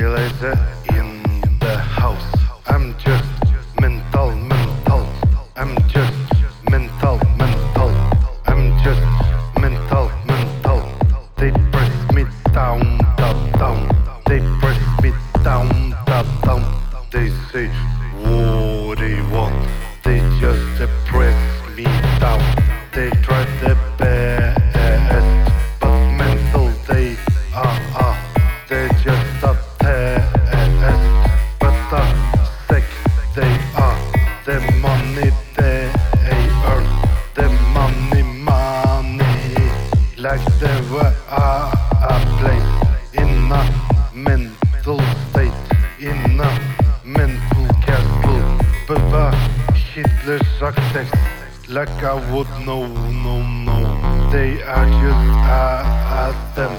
In the house. I'm just mental, mental. I'm just mental, mental. I'm just mental, mental. They press me down, down, down. They press me down, down, down. They say like they were a, a place in a mental state, in a mental castle. But uh, Hitler's success, like I would know, no, no. They are just uh, at them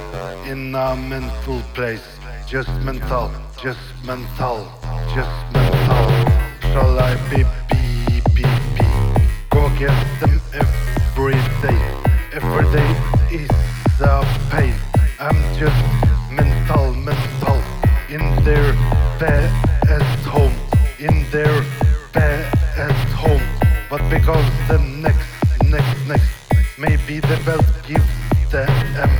in a mental place. Just mental, just mental, just mental. Shall I be, be, be, be? Go get them best home. In their best home. But because the next, next, next, maybe the belt gives them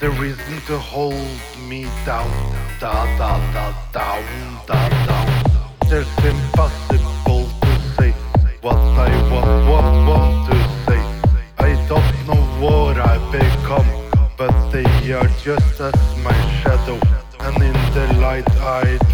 the reason to hold me down. Da, da, da, down, da, down. There's impossible to say what I want, what want to say. I don't know what I become, but they are just as my shadow. And in the light I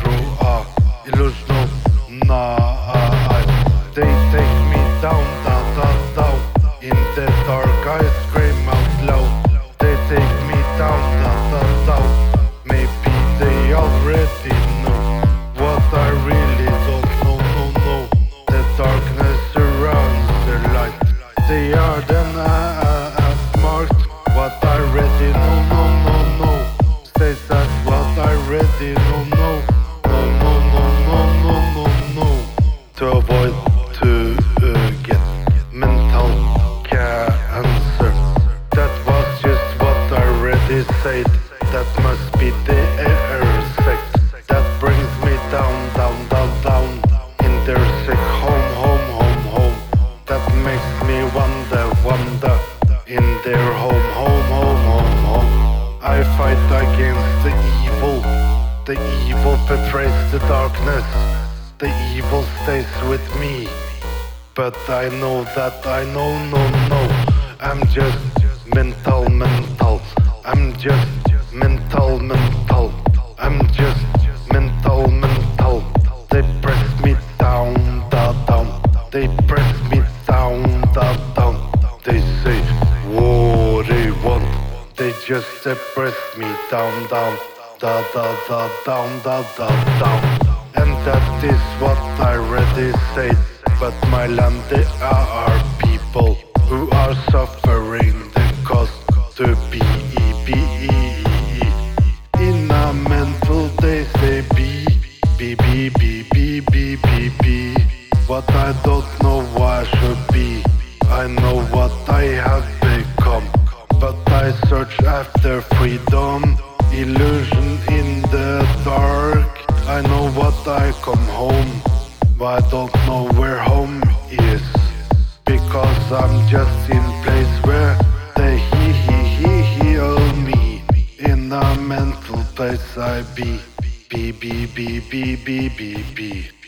To avoid to uh, get mental cancer. That was just what I already said. That must be the air sect that brings me down, down, down, down. In their sick home, home, home, home. That makes me wonder, wonder. In their home, home, home, home, home. I fight against the evil. The evil betrays the darkness. The evil stays with me. But I know that I know, no, no. I'm just mental, mental. I'm just mental, mental. I'm just mental, mental. They press me down, down, down. They press me down, down, down. They say what they want. They just uh, press me down, down, da, da, da, down, da, da, down. That is what I already said. But my land, there are people who are suffering the cost to be, be, in mental they be. What I don't know why I should be. I know what I have become. But I search after freedom, illusion in the dark. I know what I come home, but I don't know where home is. Because I'm just in place where they he he he heal oh, me. In a mental place I be, be be be be be be be.